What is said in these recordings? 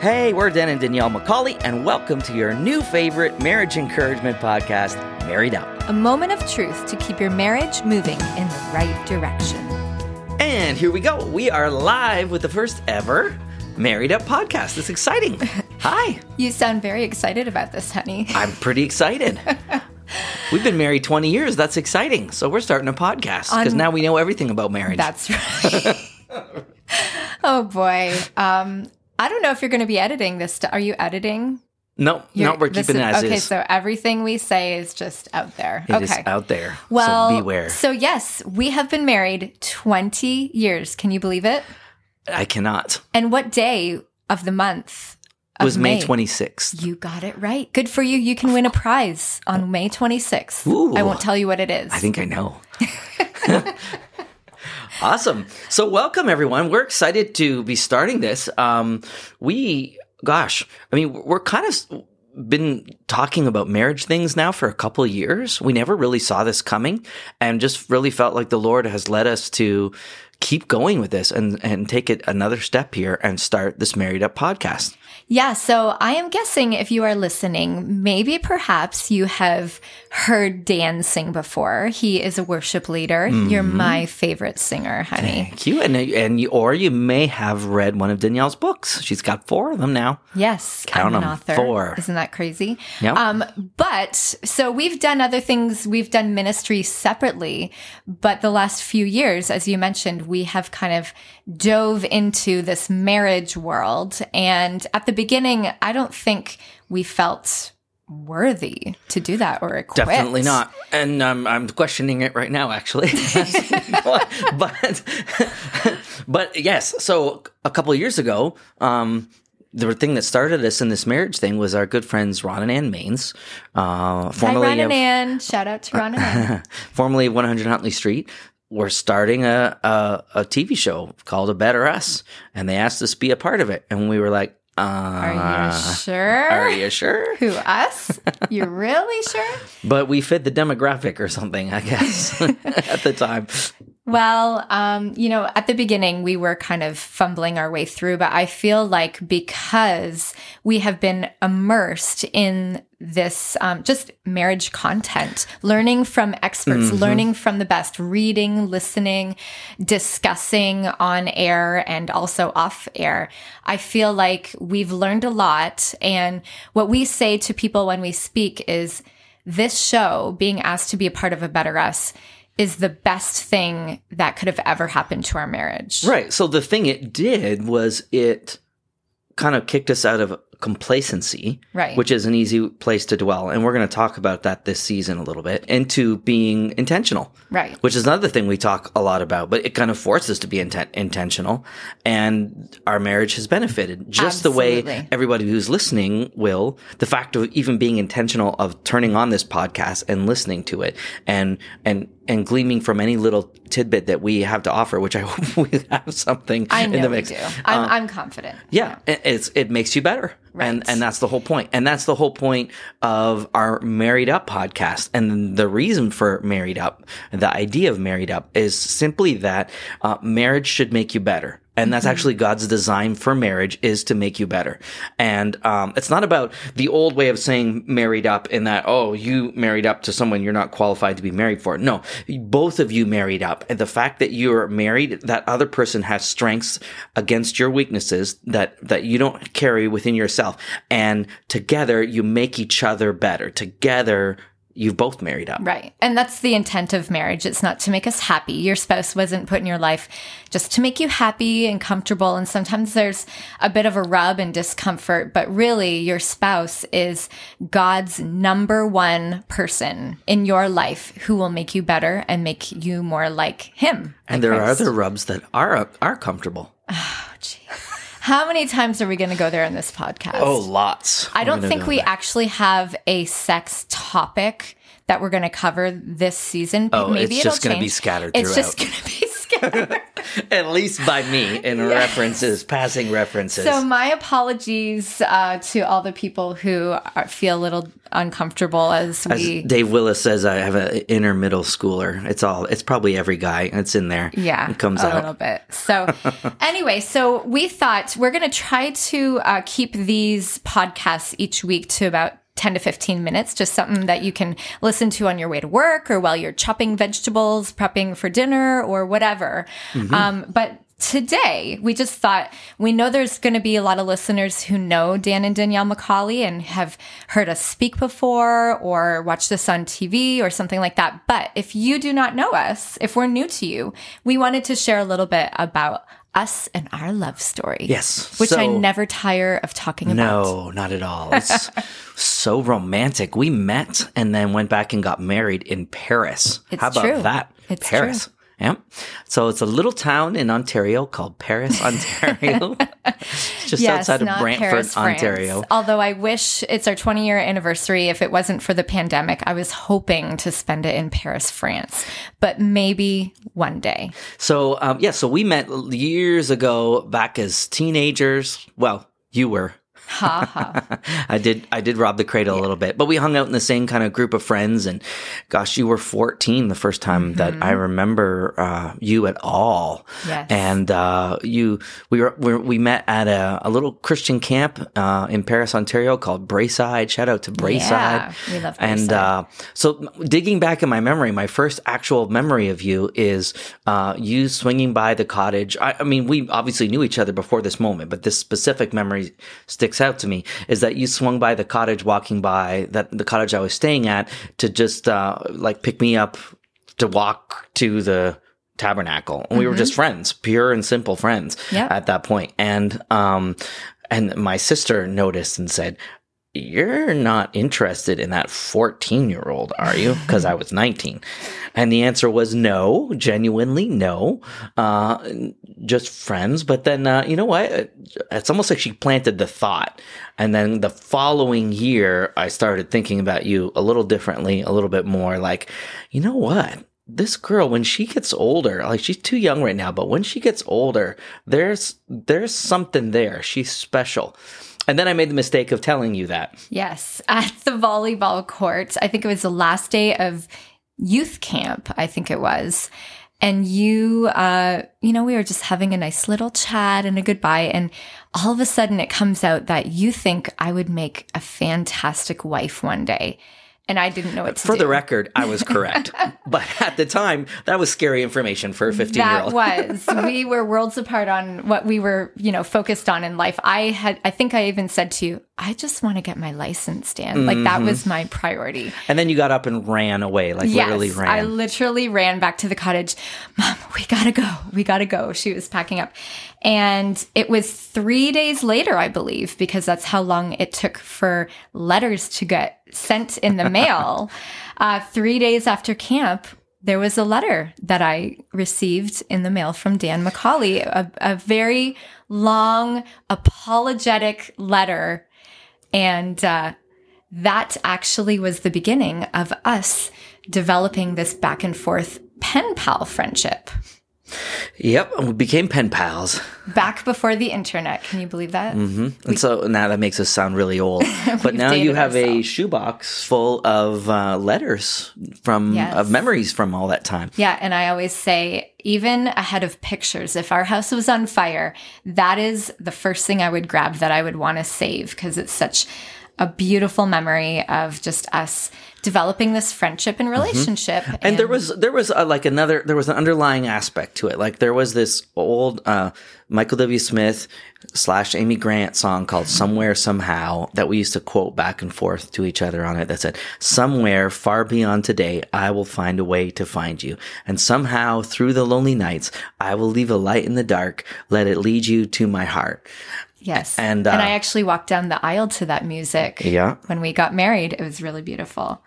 Hey, we're Dan and Danielle McCauley, and welcome to your new favorite marriage encouragement podcast, Married Up. A moment of truth to keep your marriage moving in the right direction. And here we go. We are live with the first ever Married Up podcast. It's exciting. Hi. You sound very excited about this, honey. I'm pretty excited. We've been married 20 years. That's exciting. So we're starting a podcast because On- now we know everything about marriage. That's right. oh boy. Um, I don't know if you're going to be editing this. Are you editing? no, no, You're- we're this keeping it is- as okay, is. so everything we say is just out there. It is okay. out there. well, so beware. So yes, we have been married 20 years. Can you believe it? I cannot. And what day of the month? It was May 26th. You got it right. Good for you. You can win a prize on May 26th. Ooh. I won't tell you what it is. I think I know. awesome. So, welcome everyone. We're excited to be starting this. Um, we, gosh, I mean, we're kind of been talking about marriage things now for a couple years. We never really saw this coming and just really felt like the Lord has led us to keep going with this and, and take it another step here and start this Married Up podcast. Yeah, so I am guessing if you are listening, maybe perhaps you have heard Dan sing before. He is a worship leader. You're Mm-hmm. my favorite singer, honey. Thank you. And, and you, or you may have read one of Danielle's books. She's got four of them now. Yes, Count I'm an 'em. author. Four. Isn't that crazy? Yep. Um, but so we've done other things. We've done ministry separately, but the last few years, as you mentioned, we have kind of dove into this marriage world. And at the beginning, I don't think we felt worthy to do that or equipped. Definitely not. And um, I'm questioning it right now, actually. but, but yes. So a couple of years ago, um, the thing that started us in this marriage thing was our good friends Ron and Ann Mainse, uh, Hi, formerly Ron and Ann. Shout out to Ron and Ann. formerly of 100 Huntley Street. We're starting a, a a TV show called A Better Us, and they asked us to be a part of it, and we were like, uh, Are you sure? Are you sure? Who, us? You really sure? But we fit the demographic or something, I guess, at the time. Well, um, you know, at the beginning, we were kind of fumbling our way through, but I feel like because we have been immersed in this um, just marriage content, learning from experts, learning from the best, reading, listening, discussing on air and also off air, I feel like we've learned a lot. And what we say to people when we speak is this show, being asked to be a part of a Better Us, is the best thing that could have ever happened to our marriage. Right. So the thing it did was it kind of kicked us out of complacency, Right. which is an easy place to dwell. And we're going to talk about that this season a little bit, into being intentional. Right. Which is another thing we talk a lot about, but it kind of forces us to be inten- intentional. And our marriage has benefited just the way everybody who's listening will. The fact of even being intentional of turning on this podcast and listening to it and, and, and gleaming from any little tidbit that we have to offer, which I hope we have something I in know the we mix. do. I'm, Uh, I'm confident. yeah, it- it's it makes you better, and Right. and that's the whole point. point, and that's the whole point of our Married Up podcast, and the reason for Married Up, the idea of Married Up, is simply that uh, marriage should make you better. And that's actually God's design for marriage is to make you better. And um, it's not about the old way of saying married up in that, oh, you married up to someone you're not qualified to be married for. No, both of you married up. And the fact that you're married, that other person has strengths against your weaknesses that, that you don't carry within yourself. And together you make each other better. Together you've both married up. Right. And that's the intent of marriage. It's not to make us happy. Your spouse wasn't put in your life just to make you happy and comfortable. And sometimes there's a bit of a rub and discomfort, but really your spouse is God's number one person in your life who will make you better and make you more like him. And there are other rubs that are, are comfortable. Oh, How many times are we going to go there in this podcast? Oh, lots. I don't think we there. actually have a sex topic that we're going to cover this season. Oh, Maybe it's just it'll gonna be scattered It's just throughout. going to be. At least by me in references, passing references. So my apologies uh, to all the people who are, feel a little uncomfortable as As we. Dave Willis says, I have an inner middle schooler. It's all. It's probably every guy. It's in there. yeah, it comes a out. A little bit. So, anyway, so we thought we're going to try to uh, keep these podcasts each week to about 10 to 15 minutes, just something that you can listen to on your way to work or while you're chopping vegetables, prepping for dinner, or whatever. Mm-hmm. Um, but today we just thought we know there's going to be a lot of listeners who know Dan and Danielle McCauley and have heard us speak before or watched us on TV or something like that. But if you do not know us, if we're new to you, we wanted to share a little bit about us and our love story. Yes. Which I never tire of talking about. No, not at all. It's so romantic. We met and then went back and got married in Paris. It's How about true. that? It's Paris. true. Yeah. So it's a little town in Ontario called Paris, Ontario. Just outside of Brantford, Paris, Ontario. Although I wish it's our 20 year anniversary. If it wasn't for the pandemic, I was hoping to spend it in Paris, France. But maybe one day. So um, yeah, so we met years ago back as teenagers. Well, you were. Ha ha. I did I did rob the cradle a little bit, but we hung out in the same kind of group of friends. And gosh, you were 14 the first time that I remember uh, you at all. Yes. And uh, you we were, we we met at a, a little Christian camp uh, in Paris, Ontario called Braeside. Shout out to Braeside. Yeah, we love And Braeside. uh, so digging back in my memory, my first actual memory of you is uh, you swinging by the cottage. I, I mean, we obviously knew each other before this moment, but this specific memory sticks out to me is that you swung by the cottage, walking by that the cottage I was staying at to just uh, like pick me up to walk to the tabernacle. And we were just friends, pure and simple friends Yep. at that point. And um, and my sister noticed and said. You're not interested in that 14 year old, are you? Because I was 19. And the answer was no, genuinely no. Uh, just friends. But then, uh, you know what? It's almost like she planted the thought. And then the following year, I started thinking about you a little differently, a little bit more like, you know what? This girl, when she gets older, like she's too young right now, but when she gets older, there's, there's something there. She's special. And then I made the mistake of telling you that. Yes, at the volleyball court. I think it was the last day of youth camp, I think it was. And you, uh, you know, we were just having a nice little chat and a goodbye. And all of a sudden it comes out that you think I would make a fantastic wife one day. And I didn't know what to For do. the record, I was correct. but at the time, that was scary information for a 15 year old. that was. We were worlds apart on what we were you know focused on in life. I had i think i even said to you i just want to get my license dan. Like that was mm-hmm. my priority. And then you got up and ran away, like literally ran. i literally ran back to the cottage. Mom we gotta go. We gotta go. She was packing up. And it was three days later i believe because that's how long it took for letters to get sent in the mail uh, three days after camp there was a letter that I received in the mail from Dan McCauley, a, a very long, apologetic letter. And uh, that actually was the beginning of us developing this back and forth pen pal friendship yep. and We became pen pals. back before the internet. Can you believe that? Mm-hmm. And so now that makes us sound really old. But now you have a shoebox full of uh, letters from, Yes. of memories from all that time. Yeah, and I always say, even ahead of pictures, if our house was on fire, that is the first thing I would grab that I would want to save because it's such a beautiful memory of just us developing this friendship and relationship. And there was there was uh like another there was an underlying aspect to it. Like there was this old uh, Michael W. Smith slash Amy Grant song called "Somewhere Somehow" that we used to quote back and forth to each other on it. That said, "Somewhere far beyond today, I will find a way to find you, and somehow through the lonely nights, I will leave a light in the dark. Let it lead you to my heart." Yes, and, and uh, I actually walked down the aisle to that music. Yeah. when we got married, it was really beautiful.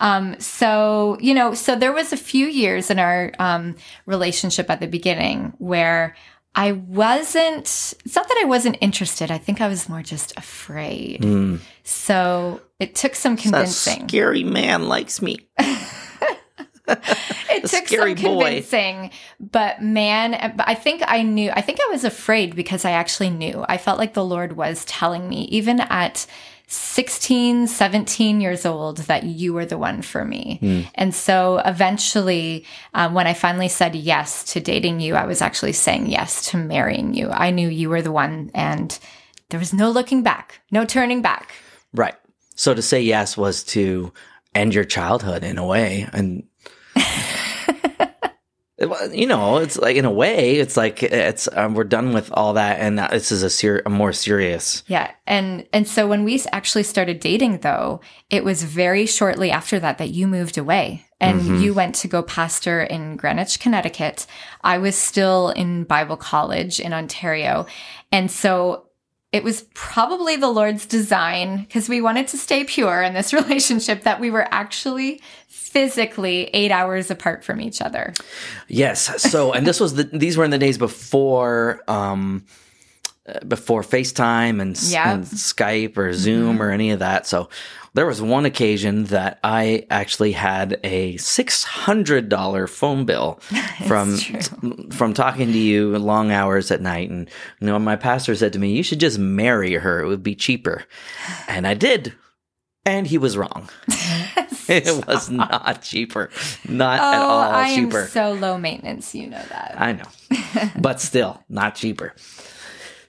Um, so you know, so there was a few years in our um, relationship at the beginning where I wasn't. It's not that I wasn't interested. I think I was more just afraid. So it took some That convincing. scary man likes me. it A took scary some boy. convincing, but man, but I think I knew. I think I was afraid because I actually knew. I felt like the Lord was telling me, even at 16, 17 years old, that you were the one for me. Hmm. And so eventually, um, when I finally said yes to dating you, I was actually saying yes to marrying you. I knew you were the one, and there was no looking back, no turning back. Right. So to say yes was to end your childhood in a way, and you know, it's like in a way, it's like it's um, we're done with all that, and that this is a ser- a more serious. Yeah. And and so when we actually started dating though, it was very shortly after that that you moved away and you went to go pastor in Greenwich, Connecticut. I was still in Bible college in Ontario. And so it was probably the Lord's design because we wanted to stay pure in this relationship that we were actually physically 8 hours apart from each other. Yes. So, and this was the these were in the days before um uh, before FaceTime and, Yeah. and Skype or Zoom or any of that. So there was one occasion that I actually had a six hundred dollar phone bill from from talking to you long hours at night, and you know my pastor said to me, "You should just marry her; it would be cheaper," and I did, and he was wrong. it was not cheaper, not at oh, all I cheaper. am so low maintenance, you know that. I know, but still not cheaper.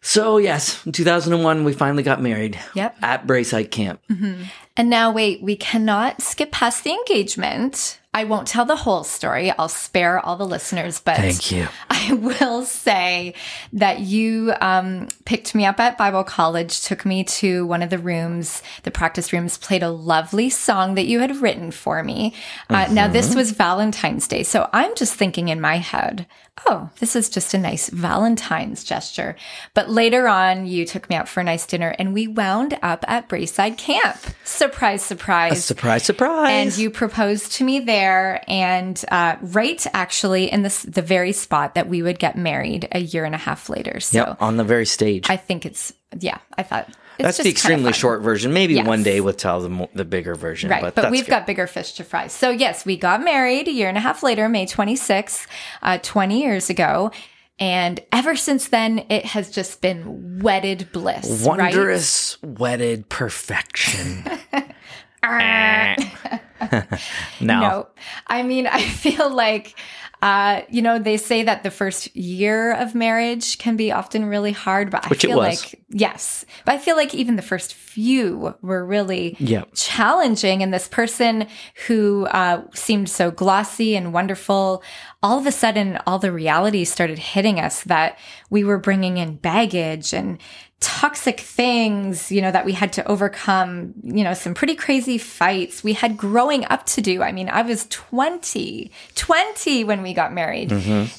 So yes, in 2001 we finally got married. Yep. At Braeside Camp. Mm-hmm. And now, wait, we cannot skip past the engagement. I won't tell the whole story. I'll spare all the listeners, but Thank you. I will say that you um, picked me up at Bible college, took me to one of the rooms, the practice rooms, played a lovely song that you had written for me. Uh, Now, this was Valentine's Day. So I'm just thinking in my head, oh, this is just a nice Valentine's gesture. But later on, you took me out for a nice dinner and we wound up at Braeside Camp. Surprise, surprise. A Surprise, surprise. And you proposed to me there, and uh, right actually in this the very spot that we would get married a year and a half later. So Yep, on the very stage. I think it's yeah. I thought it's that's the extremely short version. Maybe Yes. one day we'll tell the the bigger version. Right, but, but, we've good. got bigger fish to fry. So yes, we got married a year and a half later, May 26th, uh, 20 years ago. And ever since then, it has just been wedded bliss. right? wondrous wedded perfection. Ah. no. No. I mean, I feel like, uh, you know, they say that the first year of marriage can be often really hard, but Which I feel like, yes, but I feel like even the first few were really Yep. challenging. And this person who uh, seemed so glossy and wonderful, all of a sudden, all the reality started hitting us that we were bringing in baggage and toxic things, you know, that we had to overcome, you know, some pretty crazy fights. We had growing up to do. I mean, I was 20, 20 when we got married.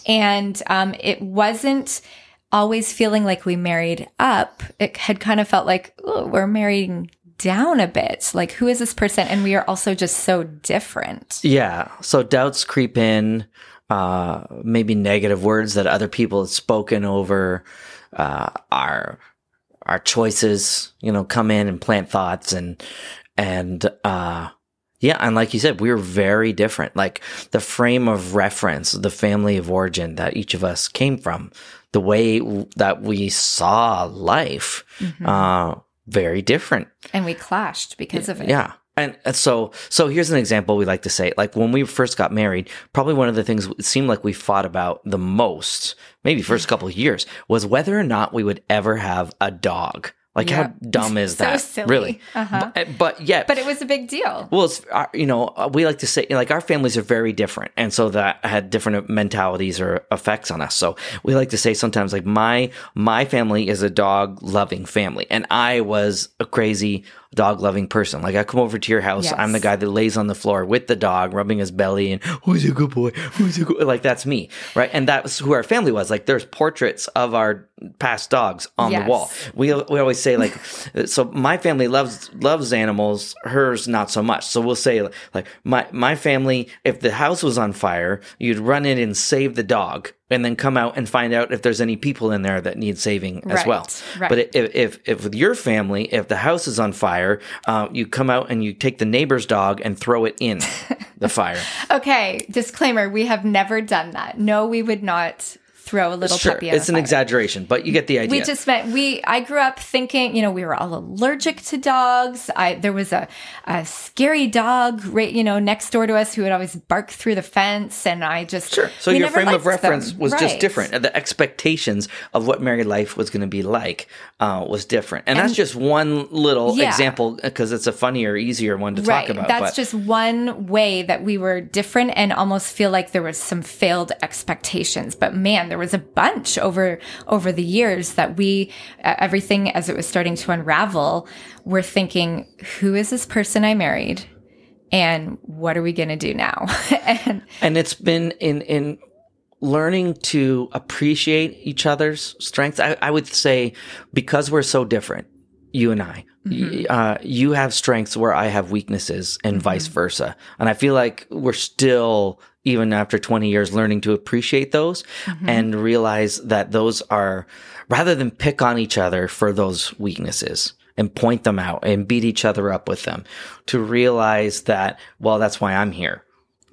And um, it wasn't always feeling like we married up. It had kind of felt like, oh, we're marrying down a bit. Like, who is this person? And we are also just so different. Yeah. So doubts creep in, uh, maybe negative words that other people have spoken over uh, our our choices, you know, come in and plant thoughts and and uh yeah, and like you said, we were very different. Like the frame of reference, the family of origin that each of us came from, the way w- that we saw life, uh, very different. And we clashed because of it. Yeah. And, and so, so here's an example we like to say. Like when we first got married, probably one of the things it seemed like we fought about the most, maybe first couple of years, was whether or not we would ever have a dog. Like Yeah. how dumb is So that? silly. Really? Uh-huh. But, but yet, But it was a big deal. well, it's uh, you know uh, we like to say like our families are very different, and so that had different mentalities or effects on us. So we like to say sometimes like my my family is a dog loving family, and I was a crazy dog loving person. Like I come over to your house, Yes. I'm the guy that lays on the floor with the dog, rubbing his belly, and who's a good boy? Who's a good like that's me, right? And that was who our family was. Like there's portraits of our past dogs on Yes. the wall. We we always say like so my family loves loves animals, hers not so much. So we'll say like my my family if the house was on fire, you'd run in and save the dog and then come out and find out if there's any people in there that need saving as Right, well. right. But if, if if with your family, if the house is on fire, uh, you come out and you take the neighbor's dog and throw it in the fire. Okay, disclaimer: we have never done that. No, we would not throw a little Sure, puppy. in it's an fire. exaggeration, but you get the idea. We just meant we. I grew up thinking, you know, we were all allergic to dogs. I there was a, a scary dog, right, you know, next door to us who would always bark through the fence, and I just Sure. So your frame of reference them. was just Right. different. The expectations of what married life was going to be like uh, was different, and, that's just one little Yeah. example because it's a funnier, easier one to Right. talk about. That's but just one way that we were different and almost feel like there was some failed expectations. But man, there was a bunch over over the years that we uh, everything as it was starting to unravel, we're thinking, who is this person I married? And what are we going to do now? and and it's been in in learning to appreciate each other's strengths. I, I would say because we're so different, you and I. y- Uh, you have strengths where I have weaknesses, and vice versa. And I feel like we're still, even after 20 years, learning to appreciate those mm-hmm. and realize that those are, rather than pick on each other for those weaknesses and point them out and beat each other up with them, to realize that, well, that's why I'm here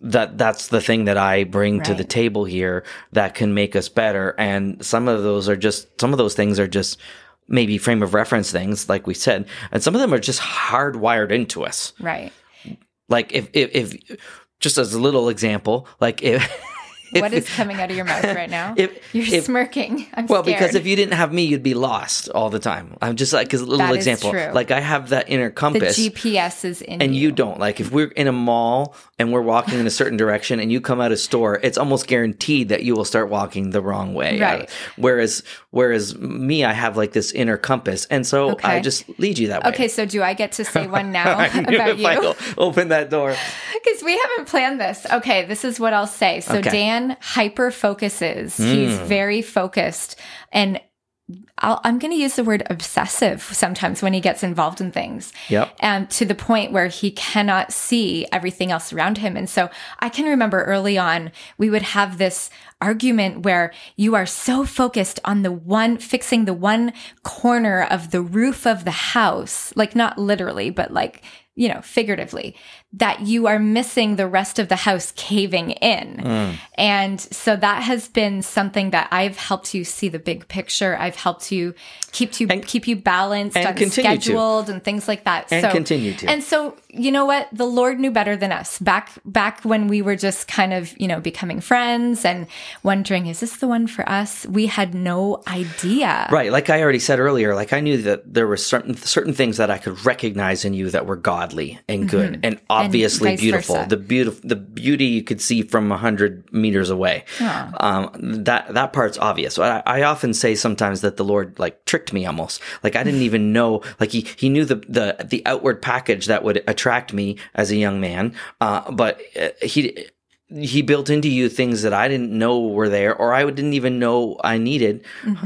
that that's the thing that I bring to the table here that can make us better. And some of those are just some of those things are just maybe frame of reference things, like we said, and some of them are just hardwired into us. right. Like if if, if just as a little example, like if. if what is coming out of your mouth right now? if- You're if- smirking. I'm well, scared. because if you didn't have me, you'd be lost all the time. I'm just like, 'cause a little That example. true. Like I have that inner the compass. GPS is in and you don't like if we're in a mall and we're walking in a certain direction and you come out of a store it's almost guaranteed that you will start walking the wrong way uh, Right. whereas whereas me i have like this inner compass and so Okay. i just lead you that way Okay, so do I get to say one now about you? open that door Because we haven't planned this. Okay, this is what I'll say. So Okay. Dan hyper focuses. Hmm. He's very focused, and I'll, I'm going to use the word obsessive sometimes when he gets involved in things. Yep. And to the point where he cannot see everything else around him. And so I can remember early on, we would have this argument where you are so focused on the one, fixing the one corner of the roof of the house, like not literally, but like, you know, figuratively, that you are missing the rest of the house caving in. Mm. And so that has been something that I've helped you see the big picture. I've helped you keep you keep you balanced and and continue to. scheduled and things like that. And so, continue to. And so, you know what? The Lord knew better than us. Back back when we were just kind of, you know, becoming friends and wondering, is this the one for us? We had no idea. Right, like I already said earlier, like I knew that there were certain certain things that I could recognize in you that were godly and good and obviously beautiful. versa. The beautiful, the beauty you could see from a hundred meters away. Um, that that part's obvious. I, I often say sometimes that the Lord like tricked me almost. Like I didn't even know. Like he he knew the the the outward package that would attract me as a young man, uh, but uh, he he built into you things that I didn't know were there, or I didn't even know I needed,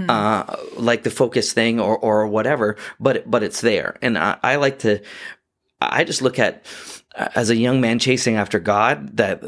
uh, like the focus thing or or whatever. But but it's there, and I, I like to. I just look at as a young man chasing after God that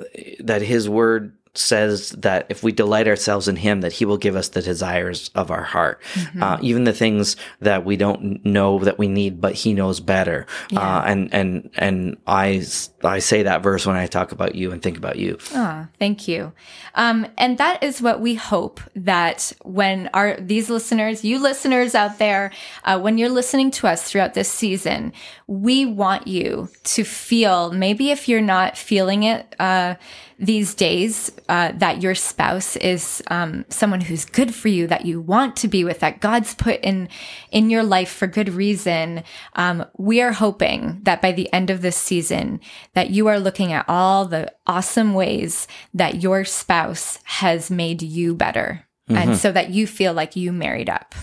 that His Word says that if we delight ourselves in Him, that He will give us the desires of our heart, uh, even the things that we don't know that we need, but He knows better. Uh, and and and I s- I say that verse when I talk about you and think about you. Aw, thank you. Um, and that is what we hope that when our these listeners, you listeners out there, uh, when you're listening to us throughout this season, we want you to feel maybe if you're not feeling it uh, these days, uh, that your spouse is um, someone who's good for you, that you want to be with, that God's put in in your life for good reason. Um, we are hoping that by the end of this season, that you are looking at all the awesome ways that your spouse has made you better. And so that you feel like you married up.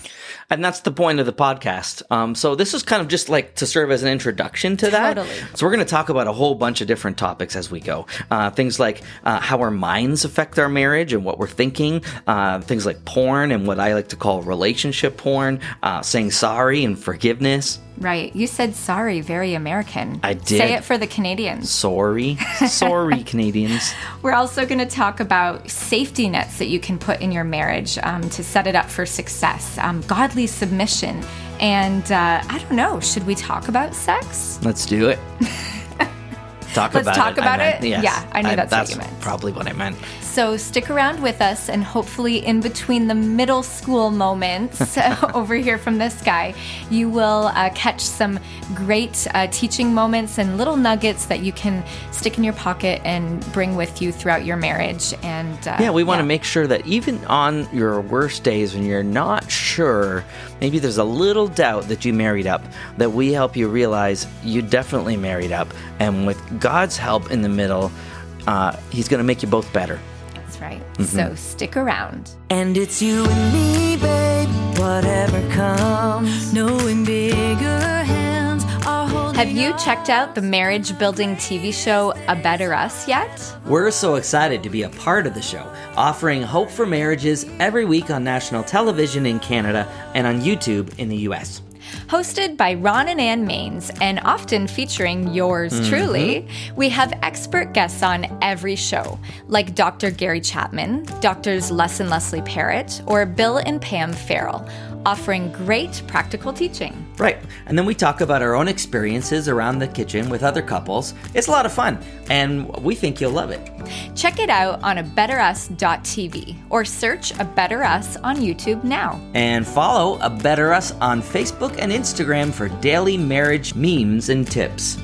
And that's the point of the podcast. Um, so this is kind of just like to serve as an introduction to that. Totally. So we're going to talk about a whole bunch of different topics as we go. Uh, things like uh, how our minds affect our marriage and what we're thinking. Uh, things like porn and what I like to call relationship porn. Uh, saying sorry and forgiveness. Right. You said sorry, very American. I did. Say it for the Canadians. Sorry. Sorry, Canadians. We're also going to talk about safety nets that you can put in your marriage um, to set it up for success, um, godly submission, and uh, I don't know, should we talk about sex? Let's do it. Talk Let's about talk it. I about meant- it? yes. Yeah, I knew that's what you meant. Probably what I meant. So stick around with us, and hopefully, in between the middle school moments over here from this guy, you will uh, catch some great uh, teaching moments and little nuggets that you can stick in your pocket and bring with you throughout your marriage. And uh, Yeah, we want to make sure that even on your worst days when you're not sure, maybe there's a little doubt that you married up, that we help you realize you definitely married up. And with God's help in the middle, uh, He's going to make you both better. That's right. Mm-hmm. So stick around. And it's you and me, babe, whatever comes. Knowing bigger hands are holding Have you checked out the marriage building TV show A Better Us yet? We're so excited to be a part of the show, offering hope for marriages every week on national television in Canada and on YouTube in the US. Hosted by Ron and Ann Mainse and often featuring yours Mm-hmm. truly, we have expert guests on every show, like Dr. Gary Chapman, Doctors Les and Leslie Parrott, or Bill and Pam Farrel, offering great practical teaching. Right. And then we talk about our own experiences around the kitchen with other couples. It's a lot of fun, and we think you'll love it. Check it out on a betterus.tv or search a Better Us on YouTube now. And follow A Better Us on Facebook and Instagram for daily marriage memes and tips.